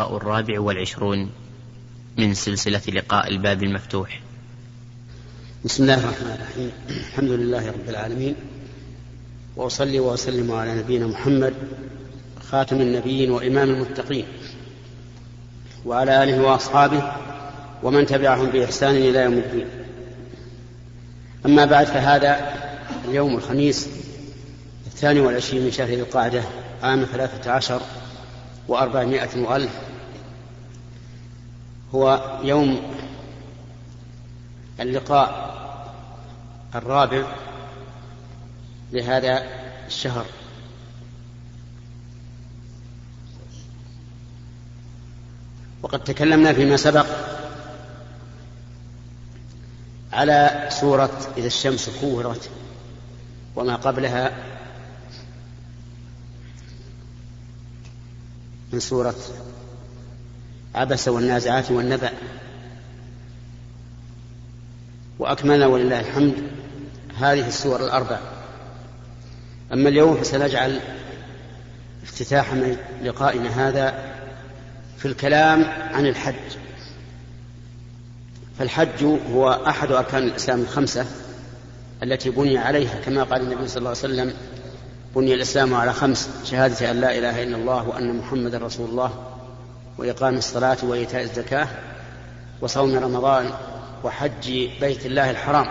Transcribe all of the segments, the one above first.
الرابع والعشرون من سلسلة لقاء الباب المفتوح. بسم الله الرحمن الرحيم. الحمد لله رب العالمين. وأصلي وأسلم على نبينا محمد خاتم النبيين وإمام المتقين. وعلى آله وأصحابه ومن تبعهم بإحسان إلى يوم الدين. أما بعد فهذا اليوم الخميس الثاني والعشرين من شهر القعدة عام ثلاثة عشر وأربعمائة وألف هو يوم اللقاء الرابع لهذا الشهر. وقد تكلمنا فيما سبق على سورة إذا الشمس كورت وما قبلها من سورة عبس والنازعات والنبأ. وأكملنا ولله الحمد. هذه السور الأربع. أما اليوم فسنجعل افتتاح لقائنا هذا في الكلام عن الحج. فالحج هو أحد أركان الإسلام الخمسة التي بني عليها كما قال النبي صلى الله عليه وسلم بني الإسلام على خمس شهادة أن لا إله إلا الله وأن محمدا رسول الله. وإقام الصلاة وإيتاء الزكاة وصوم رمضان وحج بيت الله الحرام.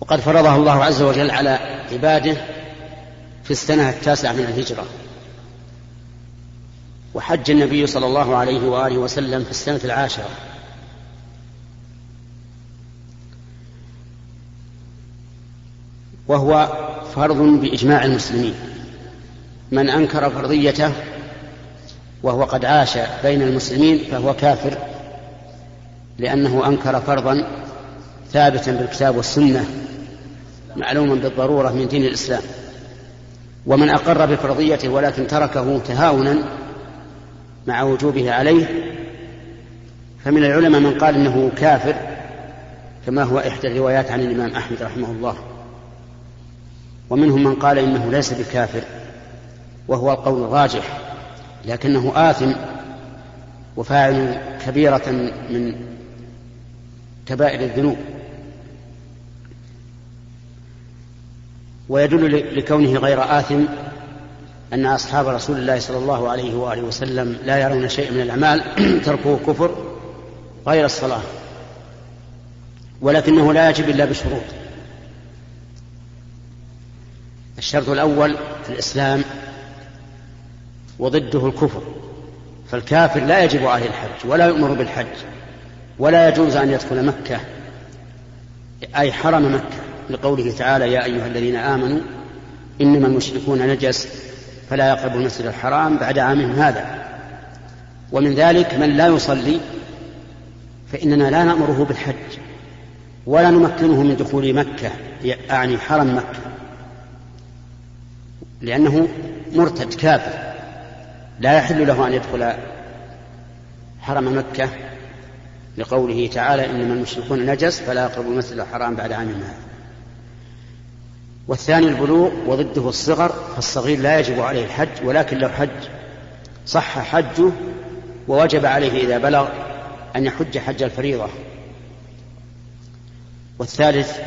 وقد فرضها الله عز وجل على عباده في السنة التاسعة من الهجرة. وحج النبي صلى الله عليه وآله وسلم في السنة العاشرة. وهو فرض بإجماع المسلمين. من أنكر فرضيته وهو قد عاش بين المسلمين فهو كافر لأنه أنكر فرضا ثابتا بالكتاب والسنة معلوما بالضرورة من دين الإسلام. ومن أقر بفرضيته ولكن تركه تهاونا مع وجوبه عليه فمن العلماء من قال إنه كافر كما هو إحدى الروايات عن الإمام أحمد رحمه الله. ومنهم من قال إنه ليس بكافر. وهو القول الراجح لكنه آثم وفاعل كبيرة من كبائر الذنوب. ويدل لكونه غير آثم أن أصحاب رسول الله صلى الله عليه وآله وسلم لا يرون شيئا من الأعمال تركه كفر غير الصلاة ولكنه لا يجب إلا بشروط الشرط الأول في الإسلام وضده الكفر. فالكافر لا يجب عليه الحج ولا يؤمر بالحج ولا يجوز أن يدخل مكة أي حرم مكة. لقوله تعالى يا أيها الذين آمنوا إنما المشركون نجس فلا يقربوا المسجد الحرام بعد عامهم هذا. ومن ذلك من لا يصلي فإننا لا نأمره بالحج ولا نمكنه من دخول مكة يعني حرم مكة لأنه مرتد كافر. لا يحل له أن يدخل حرم مكة لقوله تعالى إنما المشركون نجس فلا يقربوا المسجد الحرام بعد عام هذا والثاني البلوغ وضده الصغر فالصغير لا يجب عليه الحج ولكن لو حج صح حجه ووجب عليه إذا بلغ أن يحج حج الفريضة. والثالث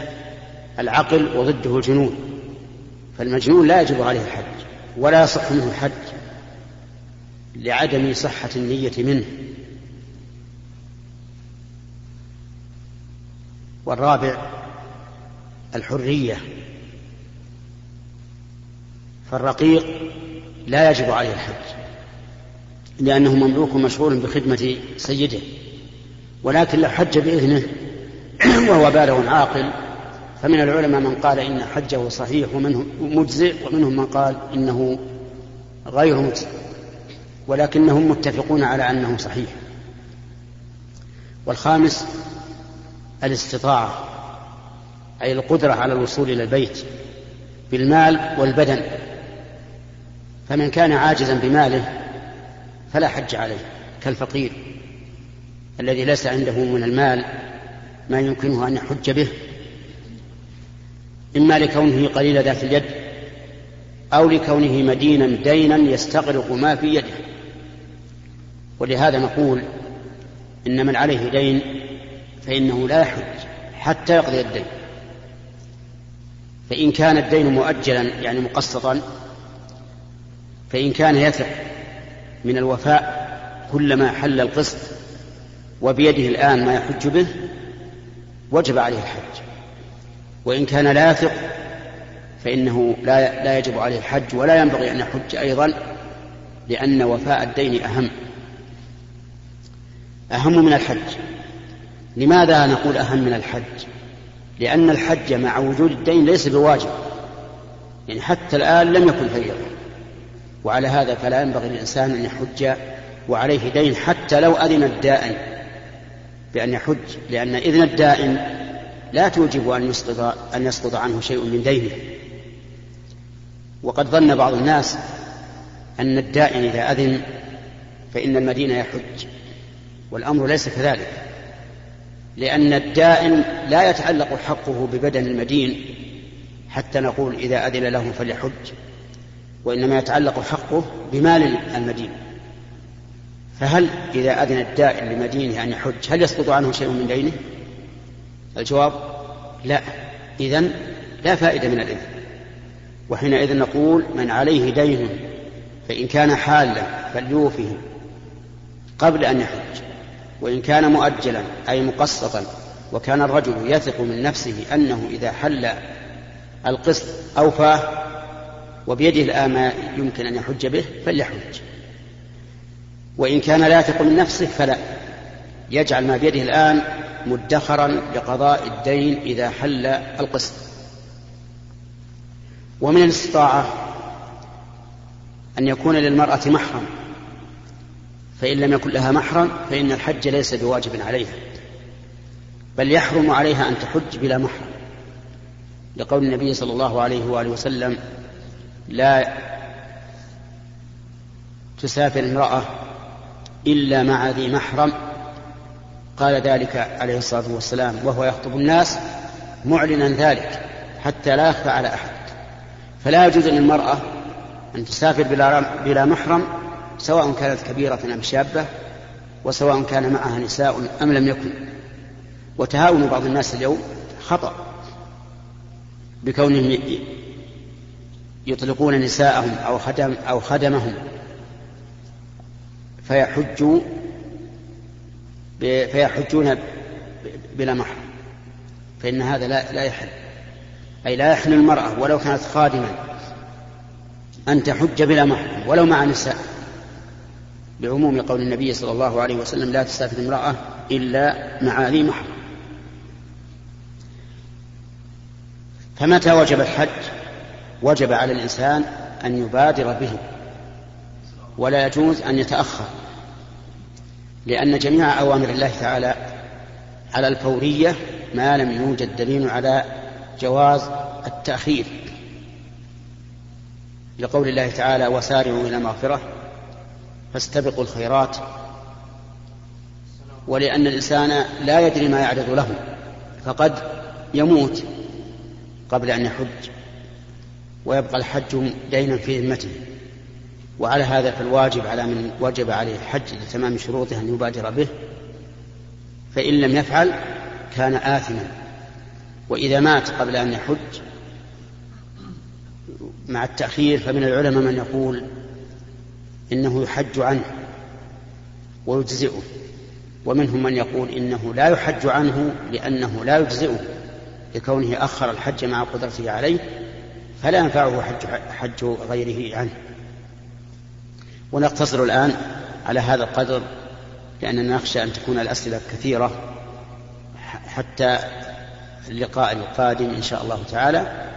العقل وضده الجنون فالمجنون لا يجب عليه الحج ولا يصح منه الحج. لعدم صحة النية منه. والرابع الحرية. فالرقيق لا يجب عليه الحج لأنه مملوك مشغول بخدمة سيده. ولكن لو حج بإذنه وهو بالغ عاقل فمن العلماء من قال إن حجه صحيح ومنهم مجزئ ومنهم من قال إنه غير مجزئ. ولكنهم متفقون على أنه صحيح. والخامس الاستطاعة أي القدرة على الوصول إلى البيت بالمال والبدن. فمن كان عاجزا بماله فلا حج عليه كالفقير الذي ليس عنده من المال ما يمكنه أن يحج به إما لكونه قليل ذات اليد أو لكونه مدينا دينا يستغرق ما في يده. ولهذا نقول إن من عليه دين فإنه لا يحج حتى يقضي الدين. فإن كان الدين مؤجلا يعني مقسطا فإن كان يثق من الوفاء كلما حل القسط وبيده الآن ما يحج به وجب عليه الحج. وإن كان لا يثق فإنه لا لا يجب عليه الحج ولا ينبغي أن يحج أيضا لأن وفاء الدين أهم. أهم من الحج. لماذا نقول أهم من الحج؟ لأن الحج مع وجود الدين ليس بواجب. يعني حتى الآن لم يكن فريضة. وعلى هذا فلا ينبغي للإنسان أن يحج وعليه دين حتى لو أذن الدائن بأن يحج. لأن إذن الدائن لا توجب أن يسقط أن يسقط عنه شيء من دينه. وقد ظن بعض الناس أن الدائن إذا أذن فإن المدينة يحج. والأمر ليس كذلك. لأن الدائن لا يتعلق حقه ببدن المدين حتى نقول إذا أذن له فليحج وإنما يتعلق حقه بمال المدين. فهل إذا أذن الدائن لمدينه أن يحج هل يسقط عنه شيء من دينه؟ الجواب لا. إذن لا فائدة من الإذن. وحينئذ نقول من عليه دين فإن كان حالا فليوفه قبل أن يحج. وإن كان مؤجلا أي مقسطا وكان الرجل يثق من نفسه أنه إذا حل القسط أوفاه وبيده الآن ما يمكن أن يحج به فليحج. وإن كان لا يثق من نفسه فلا. يجعل ما بيده الآن مدخرا لقضاء الدين إذا حل القسط. ومن الاستطاعة أن يكون للمرأة محرم. فإن لم يكن لها محرم فإن الحج ليس بواجب عليها بل يحرم عليها أن تحج بلا محرم. لقول النبي صلى الله عليه وآله وسلم لا تسافر امرأة إلا مع ذي محرم. قال ذلك عليه الصلاة والسلام وهو يخطب الناس معلنا ذلك حتى لا يخفى على أحد. فلا يجوز للمرأة أن تسافر بلا, محرم سواء كانت كبيرة أم شابة وسواء كان معها نساء أم لم يكن. وتهاون بعض الناس اليوم خطأ بكونهم يطلقون نساءهم أو خدم أو خدمهم فيحجوا فيحجون بلا محرم. فإن هذا لا لا يحل. أي لا يحل المرأة ولو كانت خادما أن تحج بلا محرم ولو مع نساء. بعموم قول النبي صلى الله عليه وسلم لا تسافر امرأة إلا مع ذي محرم فمتى وجب الحج؟ وجب على الإنسان أن يبادر به ولا يجوز أن يتأخر لأن جميع أوامر الله تعالى على الفورية ما لم يوجد دليل على جواز التأخير. لقول الله تعالى وسارعوا إلى مغفرة فاستبقوا الخيرات. ولأن الإنسان لا يدري ما يعرض له فقد يموت قبل أن يحج ويبقى الحج دينا في ذمته. وعلى هذا فالواجب على من وجب عليه الحج لتمام شروطه أن يبادر به. فإن لم يفعل كان آثما. وإذا مات قبل أن يحج مع التأخير فمن العلماء من يقول إنه يحج عنه ويجزئه. ومنهم من يقول إنه لا يحج عنه لأنه لا يجزئه لكونه أخر الحج مع قدرته عليه فلا ينفعه حج, حج غيره عنه. ونقتصر الآن على هذا القدر لأننا نخشى أن تكون الأسئلة كثيرة حتى اللقاء القادم إن شاء الله تعالى.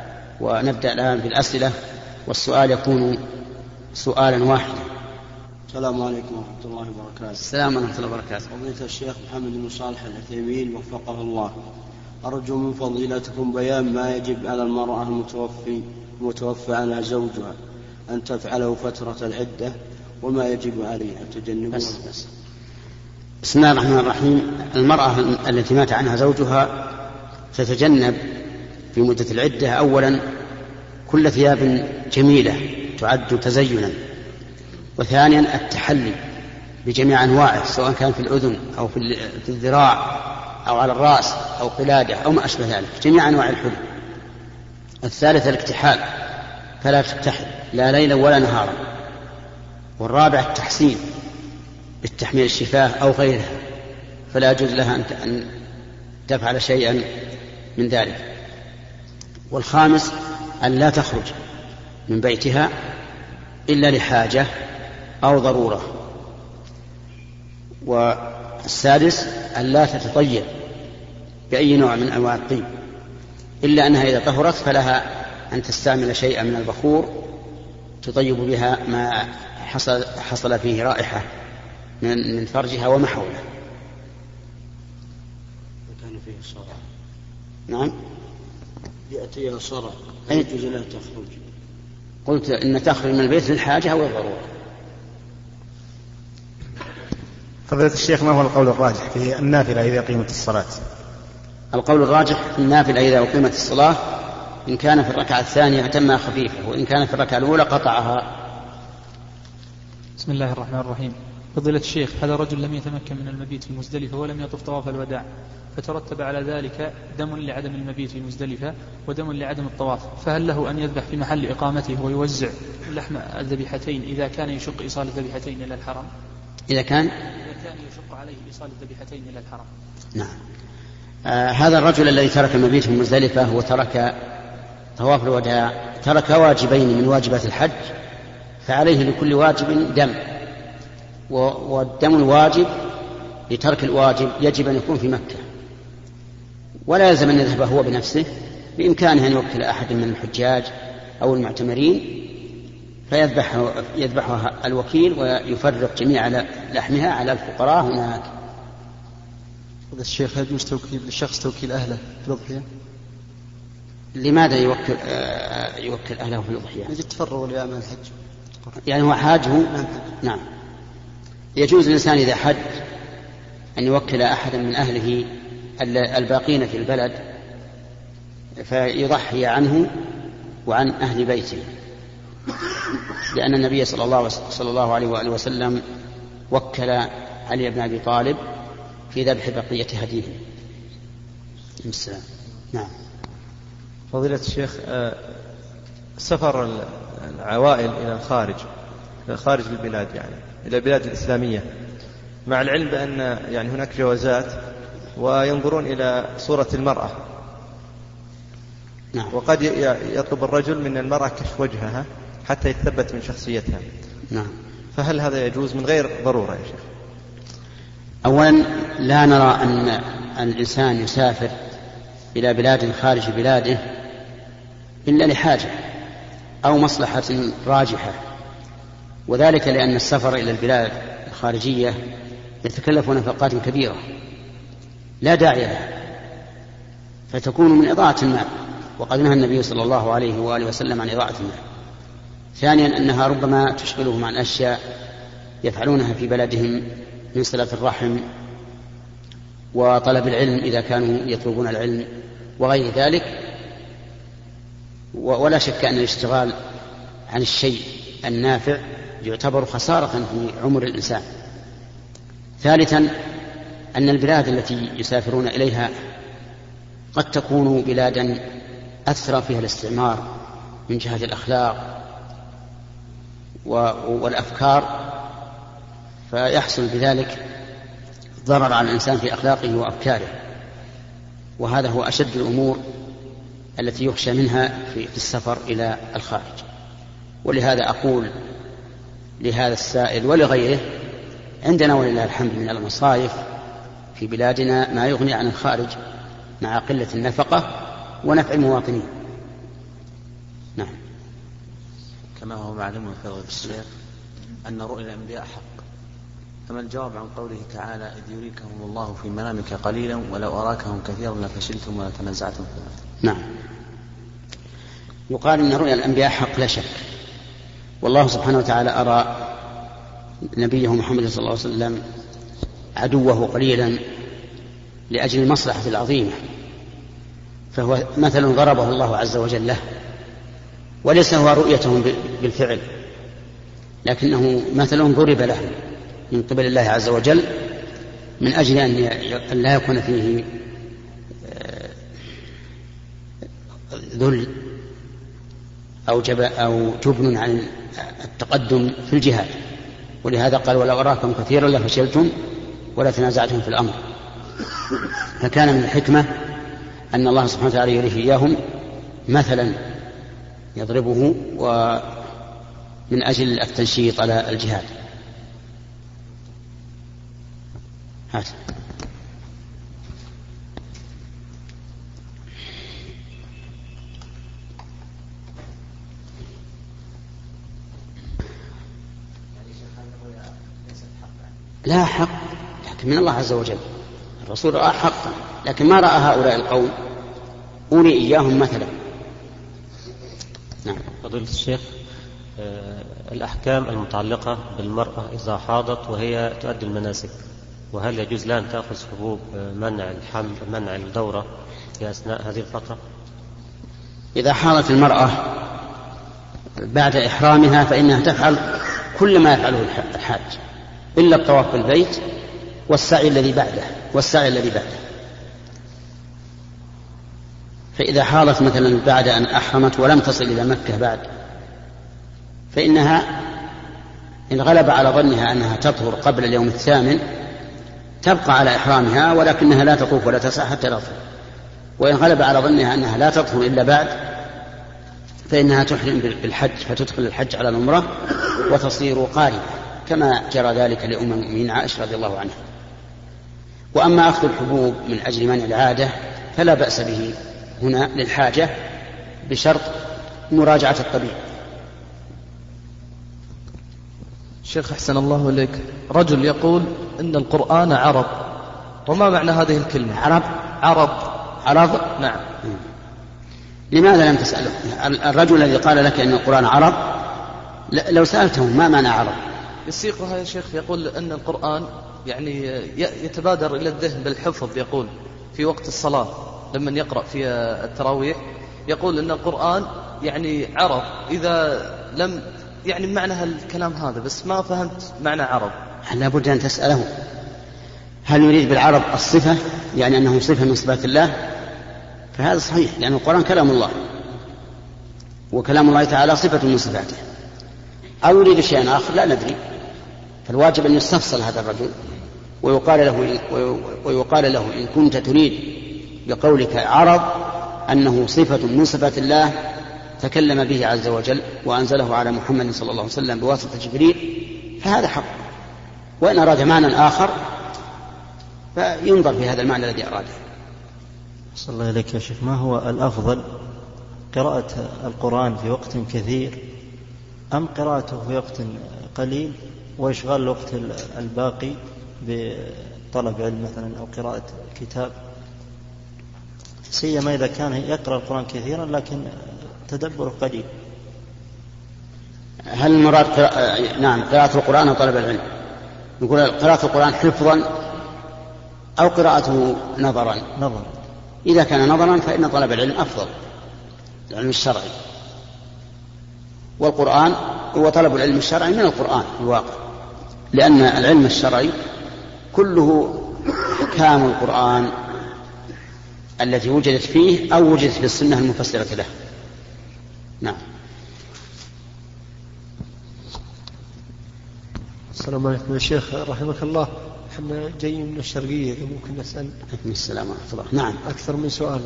ونبدأ الآن بالأسئلة والسؤال يكون سؤالا واحدا. السلام عليكم ورحمة الله وبركاته. السلام ورحمة الله وبركاته. فضيلة الشيخ محمد بن صالح العثيمين وفقه الله. أرجو من فضيلتكم بيان ما يجب على المرأة المتوفي المتوفى عنها زوجها أن تفعله فترة العدة وما يجب عليها تجنبه بس بس. بسم الله الرحمن الرحيم المرأة التي مات عنها زوجها تتجنب في مدة العدة أولا كل ثياب جميلة تعد تزينا وثانيا التحلي بجميع أنواعه سواء كان في الأذن أو في الذراع أو على الرأس أو قلادة أو ما أشبه ذلك جميع أنواع الحلي الثالث الاكتحال فلا تكتحل لا ليلا ولا نهارا. والرابع التحسين بالتحميل الشفاه أو غيرها فلا يجوز لها أن تفعل شيئا من ذلك. والخامس أن لا تخرج من بيتها إلا لحاجة أو ضرورة. والسادس أن لا تتطيب بأي نوع من أنواع الطيب. إلا أنها إذا طهرت فلها أن تستعمل شيئا من البخور تطيب بها ما حصل, حصل فيه رائحة من, من فرجها وما حوله كان فيه صرع. نعم؟ يأتيها صرع أي- يجوز لها تخرج. قلت إن تخرج من البيت للحاجة أو الضرورة. فضيلة الشيخ ما هو القول الراجح في النافلة إذا قيمت الصلاة؟ القول الراجح في النافلة إذا أقيمت الصلاة إن كان في الركعة الثانية أتمها خفيفة وإن كان في الركعة الأولى قطعها. بسم الله الرحمن الرحيم. فضيلة الشيخ هذا رجل لم يتمكن من المبيت في مزدلفة ولم يطف طواف الوداع فترتب على ذلك دم لعدم المبيت في مزدلفة ودم لعدم الطواف فهل له أن يذبح في محل إقامته ويوزع لحم الذبيحتين إذا كان يشق إيصال الذبيحتين إلى الحرم؟ إذا كان كان يشق عليه إيصال الذبيحتين إلى الحرم. نعم. آه هذا الرجل الذي ترك المبيت في مزدلفة وترك طواف الوداع ترك واجبين من واجبات الحج فعليه لكل واجب دم. والدم الواجب لترك الواجب يجب أن يكون في مكة. ولا يلزم أن يذهب هو بنفسه بإمكانه أن يوكل أحد من الحجاج أو المعتمرين فيذبح يذبحها الوكيل ويفرق جميع لحمها على الفقراء هناك. هذا الشيخ هل يجوز توكيل الشخص توكيل أهله في الأضحية؟ لماذا يوكل آه، يوكل أهله في الأضحية؟ يجب تفرغ لأعمال الحج. يعني هو حاجة؟ نعم. نعم. يجوز الإنسان إذا حج أن يوكل أحدا من أهله ال- الباقين في البلد فيضحي عنه وعن أهل بيته. لأن النبي صلى الله صلى الله عليه وآله وسلم وكل علي بن أبي طالب في ذبح بقية هديه. السلام نعم. فضيلة الشيخ آه، سفر ال- العوائل إلى الخارج إلى خارج البلاد يعني إلى البلاد الإسلامية مع العلم بأن يعني هناك جوازات وينظرون إلى صورة المرأة. نعم. وقد يطلب الرجل من المرأة كشف وجهها. حتى يتثبت من شخصيتها. نعم. فهل هذا يجوز من غير ضرورة يا شيخ؟ أولا لا نرى أن أن الإنسان يسافر إلى بلاد خارج بلاده إلا لحاجة أو مصلحة راجحة. وذلك لأن السفر إلى البلاد الخارجية يتكلف نفقات كبيرة. لا داعي لها. فتكون من إضاعة المال. وقد نهى النبي صلى الله عليه وآله وسلم عن إضاعة المال. ثانيا أنها ربما تشغلهم عن أشياء يفعلونها في بلدهم من صلة الرحم وطلب العلم إذا كانوا يطلبون العلم وغير ذلك. ولا شك أن الاشتغال عن الشيء النافع يعتبر خسارة في عمر الإنسان. ثالثا أن البلاد التي يسافرون إليها قد تكون بلادا أثر فيها الاستعمار من جهة الأخلاق والأفكار فيحصل بذلك ضرر على الإنسان في أخلاقه وأفكاره. وهذا هو أشد الأمور التي يخشى منها في السفر إلى الخارج. ولهذا أقول لهذا السائل ولغيره عندنا ولله الحمد من المصايف في بلادنا ما يغني عن الخارج مع قلة النفقة ونفع المواطنين. نعم. كما هو معلوم فضل الشيخ أن رؤيا الأنبياء حق. فما الجواب عن قوله تعالى إذ يريكهم الله في منامك قليلا ولو أراكهم كثيرا لفشلتم ولتنازعتم في الأرض. نعم. يقال إن رؤيا الأنبياء حق لا شك. والله سبحانه وتعالى أرى نبيه محمد صلى الله عليه وسلم عدوه قليلا لأجل المصلحة العظيمة فهو مثل ضربه الله عز وجل له. وليس هو رؤيتهم بالفعل. لكنه مثل ضرب لهم من قبل الله عز وجل من أجل أن لا يكون فيه آه، ذل أو جب أو جبن عن التقدم في الجهاد. ولهذا قال ولو أراكم كثيرا لفشلتم ولا تنازعتم في الأمر. فكان من الحكمة أن الله سبحانه وتعالى يريه إياهم مثلا يضربه ومن أجل التنشيط على الجهاد. هات. لا حق لكن من الله عز وجل. الرسول رأى حقا لكن ما رأى هؤلاء القوم؟ أولي إياهم مثلا. نعم فضيلة الشيخ آه الأحكام المتعلقة بالمرأة إذا حاضت وهي تؤدي المناسك وهل يجوز لها أن تأخذ حبوب منع الحمل منع الدورة في أثناء هذه الفترة؟ إذا حاضت المرأة بعد إحرامها فإنها تفعل كل ما يفعله الحاج إلا الطواف بالبيت والسعي الذي بعده والسعي الذي بعده فإذا حاضت مثلا بعد أن أحرمت ولم تصل إلى مكة بعد فإنها إن غلب على ظنها أنها تطهر قبل اليوم الثامن تبقى على إحرامها ولكنها لا تطوف ولا تسعى حتى تطهر وإن غلب على ظنها أنها لا تطهر إلا بعد فإنها تحرم بالحج فتدخل الحج على العمرة وتصير قاربة كما جرى ذلك لأم المؤمنين عائشة رضي الله عنها. وأما أخذ الحبوب من أجل منع العادة فلا بأس به. هنا للحاجة بشرط مراجعة الطبيب. شيخ أحسن الله إليك. رجل يقول إن القرآن عرب. وما معنى هذه الكلمة؟ عرب. عرب. عرب؟ نعم. لماذا لم تسأله؟ الرجل الذي قال لك أن القرآن عرب؟ لو سألته ما معنى عرب؟ يسيقها يا شيخ يقول أن القرآن يعني يتبادر إلى الذهن بالحفظ يقول في وقت الصلاة. لما يقرأ في التراويح يقول أن القرآن يعني عرب إذا لم يعني معنى الكلام هذا بس ما فهمت معنى عرب لابد أن تسأله؟ هل يريد بالعرب الصفة؟ يعني أنه صفة من صفات الله؟ فهذا صحيح لأن القرآن كلام الله وكلام الله تعالى صفة من صفاته. أو يريد شيئا آخر؟ لا ندري. فالواجب أن يستفصل هذا الرجل ويقال له ويقال له إن كنت تريد بقولك عرض أنه صفة من صفات الله تكلم به عز وجل وأنزله على محمد صلى الله عليه وسلم بواسطة جبريل فهذا حق. وإن أراد معنى آخر فينظر في هذا المعنى الذي أراده. صلى الله عليك يا شيخ. ما هو الأفضل؟ قراءة القرآن في وقت كثير أم قراءته في وقت قليل؟ وإشغال الوقت الباقي بطلب علم مثلا أو قراءة كتاب؟ سيما إذا كان يقرأ القرآن كثيرا لكن تدبره قليل. هل المراد قراءة نعم قراءة القرآن أو طلب العلم؟ نقول قراءة القرآن حفظا أو قراءته نظرا؟ نظرا. إذا كان نظرا فإن طلب العلم أفضل العلم الشرعي. والقرآن هو طلب العلم الشرعي من القرآن في الواقع. لأن العلم الشرعي كله أحكام القرآن التي وجدت فيه أو وجدت في السنة المفسرة له. نعم. السلام عليكم يا شيخ رحمك الله. إحنا جايين من الشرقية ممكن نسأل. عليكم السلام ورحمة الله. نعم. أكثر من سؤال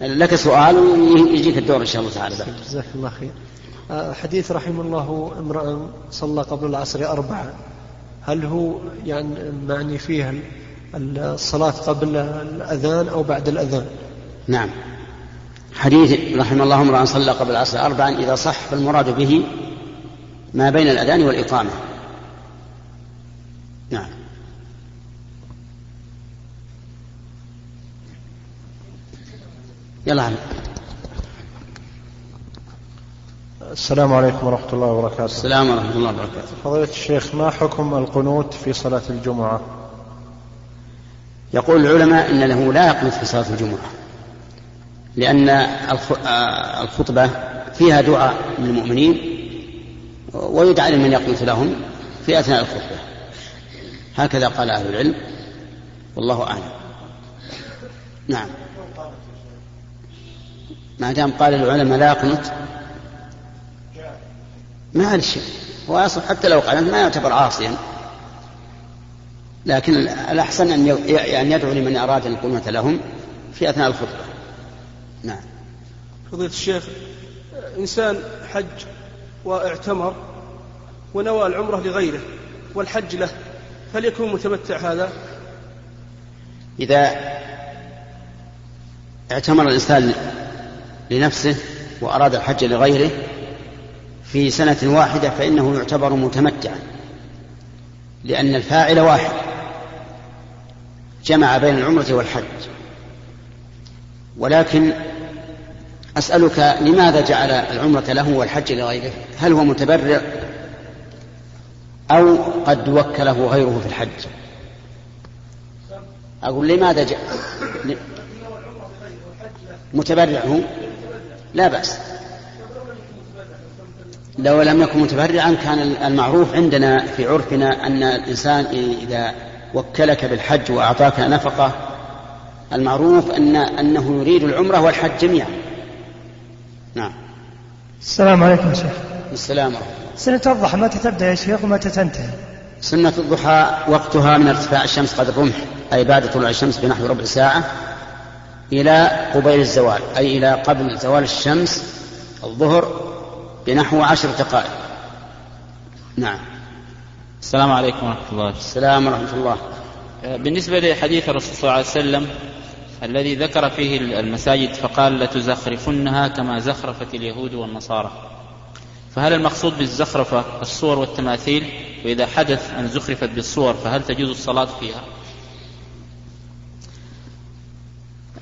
يعني. لك سؤال ويجيك الدور إن شاء الله تعالى. جزاك الله خير. آه، حديث رحم الله امرأ صلى قبل العصر أربعة. هل هو يعني معني فيها الصلاة قبل الأذان أو بعد الأذان. نعم. حديث رحم الله امرأ صلى قبل العصر أربعا إذا صح فالمراد به ما بين الأذان والإقامة. نعم. يلا. عم. السلام عليكم ورحمة الله وبركاته. السلام ورحمة الله وبركاته. فضيلة الشيخ ما حكم القنوت في صلاة الجمعة؟ يقول العلماء إن له لا يقنط في صلاة الجمعة لأن الخطبة فيها دعاء للمؤمنين ويدعى لمن يقنط لهم في أثناء الخطبة. هكذا قال أهل العلم والله أعلم. نعم. ما دام قال العلماء لا يقنط ما عليه شيء. هو أصل حتى لو قنط ما يعتبر عاصيا. لكن الأحسن أن يعني يدعو لمن أراد القنوت لهم في أثناء الخطبة. نعم. فضيلة الشيخ إنسان حج واعتمر ونوى العمرة لغيره والحج له فليكون متمتع هذا؟ إذا اعتمر الإنسان لنفسه وأراد الحج لغيره في سنة واحدة فإنه يعتبر متمتعا لأن الفاعل واحد. جمع بين العمرة والحج. ولكن أسألك لماذا جعل العمرة له والحج لغيره؟ هل هو متبرع أو قد وكله غيره في الحج؟ أقول لماذا جاء؟ متبرع هو؟ لا بأس. لو لم يكن متبرعا كان المعروف عندنا في عرفنا أن الإنسان إذا وكلك بالحج وأعطاك نفقة. المعروف أن أنه يريد العمرة والحج جميعا. نعم. السلام عليكم يا شيخ. السلام ورحمة سنة الضحى متى تبدأ يا شيخ ومتى تنتهي؟ سنة الضحى وقتها من ارتفاع الشمس قدر الرمح أي بعد طلوع الشمس بنحو ربع ساعة إلى قبيل الزوال أي إلى قبل زوال الشمس الظهر بنحو عشر دقائق. نعم. السلام عليكم ورحمة الله. السلام ورحمة الله. بالنسبة لحديث الرسول صلى الله عليه وسلم الذي ذكر فيه المساجد فقال لتزخرفنها كما زخرفت اليهود والنصارى. فهل المقصود بالزخرفة الصور والتماثيل؟ وإذا حدث أن زخرفت بالصور فهل تجوز الصلاة فيها؟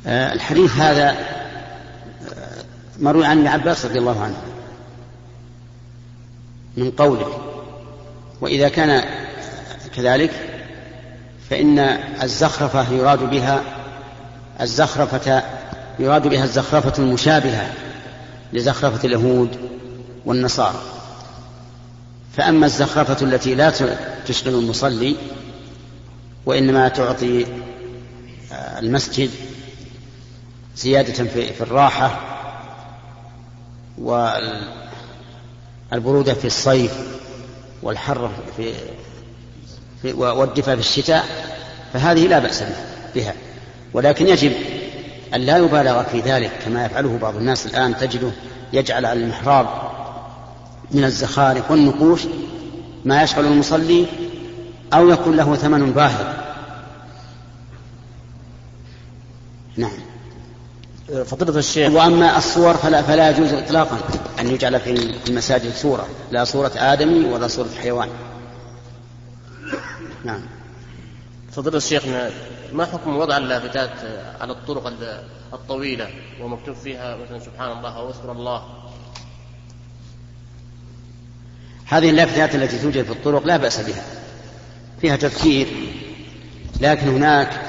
آه، الحديث هذا آه، مروي عن ابن عباس رضي الله عنه من قوله وإذا كان كذلك فإن الزخرفة يراد بها الزخرفة يراد بها الزخرفة المشابهة لزخرفة اليهود والنصارى. فأما الزخرفة التي لا تشغل المصلي وإنما تعطي آه، المسجد زيادة في الراحة والبرودة في الصيف والحر في, في والدفء في الشتاء فهذه لا بأس بها. ولكن يجب أن لا يبالغ في ذلك كما يفعله بعض الناس الآن. تجده يجعل على المحراب من الزخارف والنقوش ما يشغل المصلي أو يكون له ثمن باهظ. نعم. فضيلة الشيخ. وأما الصور فلا, فلا يجوز إطلاقا. أن يجعل في المساجد صورة لا صورة آدمي ولا صورة حيوان. نعم. فضيلة الشيخ ما حكم وضع اللافتات على الطرق الطويلة ومكتوب فيها مثلا سبحان الله أو اذكر الله؟ هذه اللافتات التي توجد في الطرق لا بأس بها. فيها تذكير لكن هناك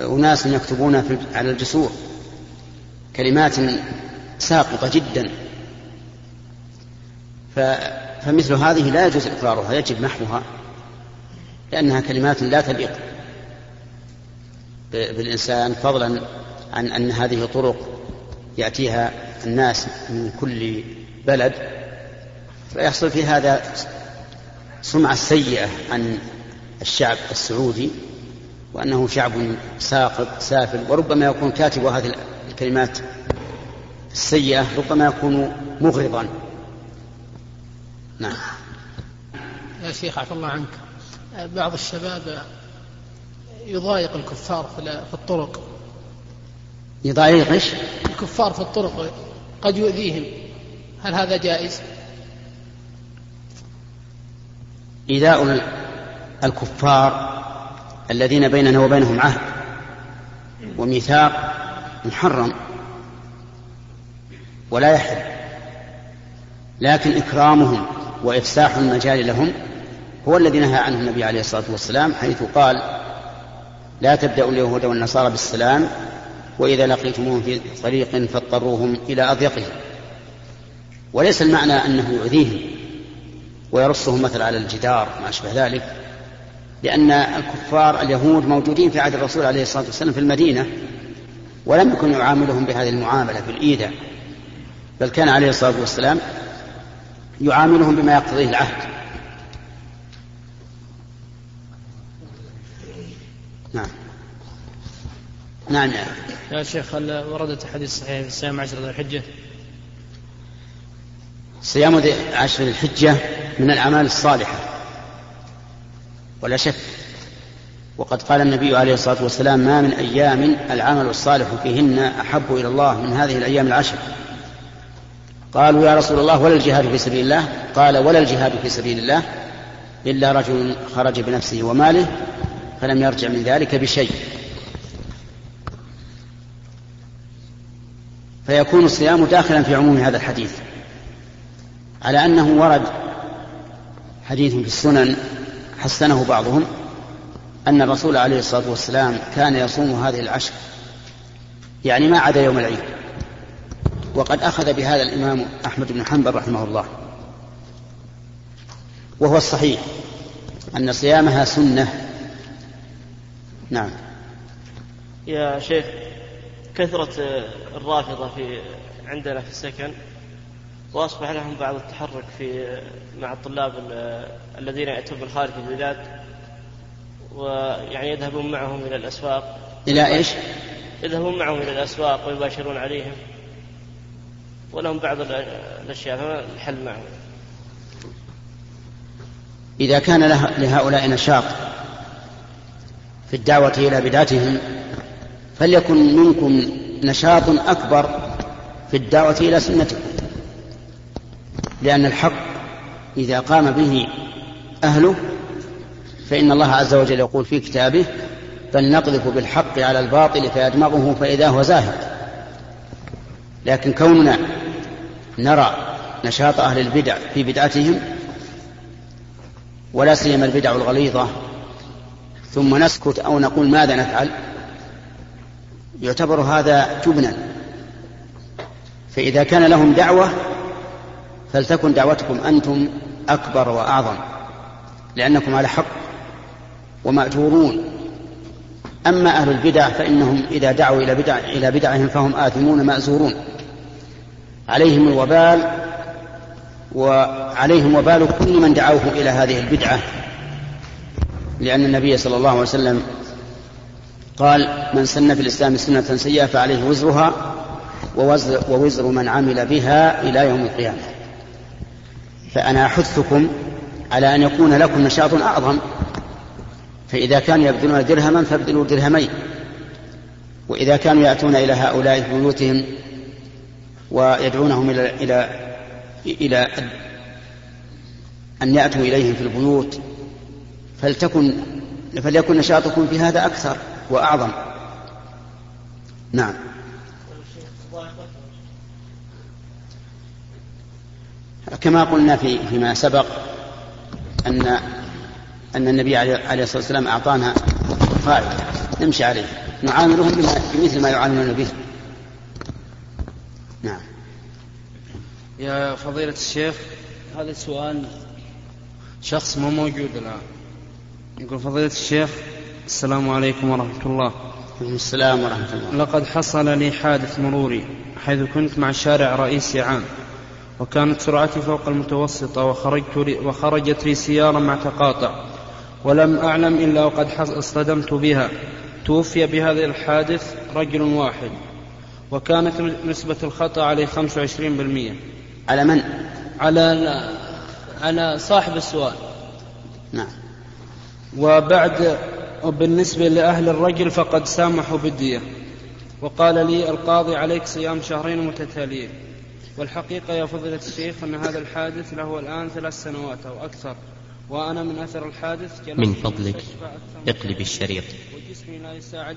أناس يكتبون على الجسور. كلمات ساقطة جدا. فمثل هذه لا يجوز إقرارها يجب محوها لأنها كلمات لا تليق بالإنسان فضلا عن أن هذه طرق يأتيها الناس من كل بلد فيحصل في هذا سمعة سيئة عن الشعب السعودي وأنه شعب ساقط سافل وربما يكون كاتب هذه الكلمات السيئة ربما يكون مغرضا. نعم. يا شيخ عفى الله عنك. بعض الشباب يضايق الكفار في الطرق. يضايق إيش؟ الكفار في الطرق قد يؤذيهم. هل هذا جائز؟ إيذاء الكفار الذين بيننا وبينهم عهد وميثاق محرم ولا يحل لكن إكرامهم وإفساح المجال لهم هو الذي نهى عنه النبي عليه الصلاة والسلام حيث قال لا تبدأوا اليهود والنصارى بالسلام وإذا لقيتموهم في طريق فاضطروهم إلى أضيقه وليس المعنى أنه يؤذيهم ويرصهم مثلا على الجدار ما أشبه ذلك لأن الكفار اليهود موجودين في عهد الرسول عليه الصلاة والسلام في المدينة ولم يكن يعاملهم بهذه المعاملة بالإيذاء بل كان عليه الصلاة والسلام يعاملهم بما يقتضيه العهد. نعم. نعم يا شيخ هل وردت حديث صحيح في صيام عشر ذي الحجة؟ صيام عشر الحجة من الأعمال الصالحة. ولا شك. وقد قال النبي عليه الصلاة والسلام ما من أيام العمل الصالح فيهن أحب إلى الله من هذه الأيام العشر. قالوا يا رسول الله ولا الجهاد في سبيل الله؟ قال ولا الجهاد في سبيل الله إلا رجل خرج بنفسه وماله فلم يرجع من ذلك بشيء. فيكون الصيام داخلا في عموم هذا الحديث على أنه ورد حديث في السنن حسنه بعضهم أن الرسول عليه الصلاة والسلام كان يصوم هذه العشر يعني ما عدا يوم العيد. وقد أخذ بهذا الإمام أحمد بن حنبل رحمه الله. وهو الصحيح أن صيامها سنة. نعم. يا شيخ كثرة الرافضة في عندنا في السكن وأصبح لهم بعض التحرك في مع الطلاب الذين يأتون من خارج البلاد ويعني يذهبون معهم إلى الأسواق. إلى إيش؟ يذهبون معهم إلى الأسواق ويباشرون عليهم. ولهم بعض الأشياء الحل معهم. إذا كان لهؤلاء نشاط في الدعوة إلى بدعتهم فليكن منكم نشاط أكبر في الدعوة إلى سنتكم. لأن الحق إذا قام به أهله فإن الله عز وجل يقول في كتابه بل نقذف بالحق على الباطل فيدمغه فإذا هو زاهد. لكن كوننا نرى نشاط أهل البدع في بدعتهم ولا سيما البدع الغليظة ثم نسكت أو نقول ماذا نفعل يعتبر هذا جبنا. فإذا كان لهم دعوة فلتكن دعوتكم أنتم أكبر وأعظم لأنكم على حق ومأجورون. أما أهل البدع فإنهم إذا دعوا إلى بدع إلى بدعهم فهم آثمون مأزورون. عليهم الوبال وعليهم وبال كل من دعوه إلى هذه البدعة. لأن النبي صلى الله عليه وسلم قال من سن في الإسلام سنة سيئة فعليه وزرها ووزر, ووزر من عمل بها إلى يوم القيامة. فأنا أحثكم على أن يكون لكم نشاط أعظم. فإذا كانوا يبذلون درهما فابذلوا درهمين. وإذا كانوا يأتون إلى هؤلاء في بيوتهم ويدعونهم إلى إلى إلى أن يأتوا إليهم في البيوت فلتكن فليكن نشاطكم في هذا أكثر وأعظم. نعم. كما قلنا في فيما سبق أن أن النبي عليه الصلاة والسلام أعطانا قاعدة نمشي عليه نعاملهم بمثل ما يعاملون به. نعم. يا فضيلة الشيخ هذا السؤال شخص مو موجود الآن. يقول فضيلة الشيخ السلام عليكم ورحمة الله. وعليكم السلام ورحمة الله. لقد حصل لي حادث مروري حيث كنت مع شارع رئيسي عام وكانت سرعتي فوق المتوسطة وخرجت لي وخرجت لي سيارة مع تقاطع ولم أعلم إلا وقد اصطدمت بها. توفي بهذا الحادث رجل واحد وكانت نسبة الخطأ عليه 25% على من؟ على على صاحب السؤال. نعم. وبعد وبالنسبة لأهل الرجل فقد سامحوا بالدية. وقال لي القاضي عليك صيام شهرين متتاليين. والحقيقة يا فضيلة الشيخ أن هذا الحادث له الآن ثلاث سنوات أو أكثر. وأنا من أثر الحادث من فضلك. اقلب الشريط. وجسمي لا يساعدني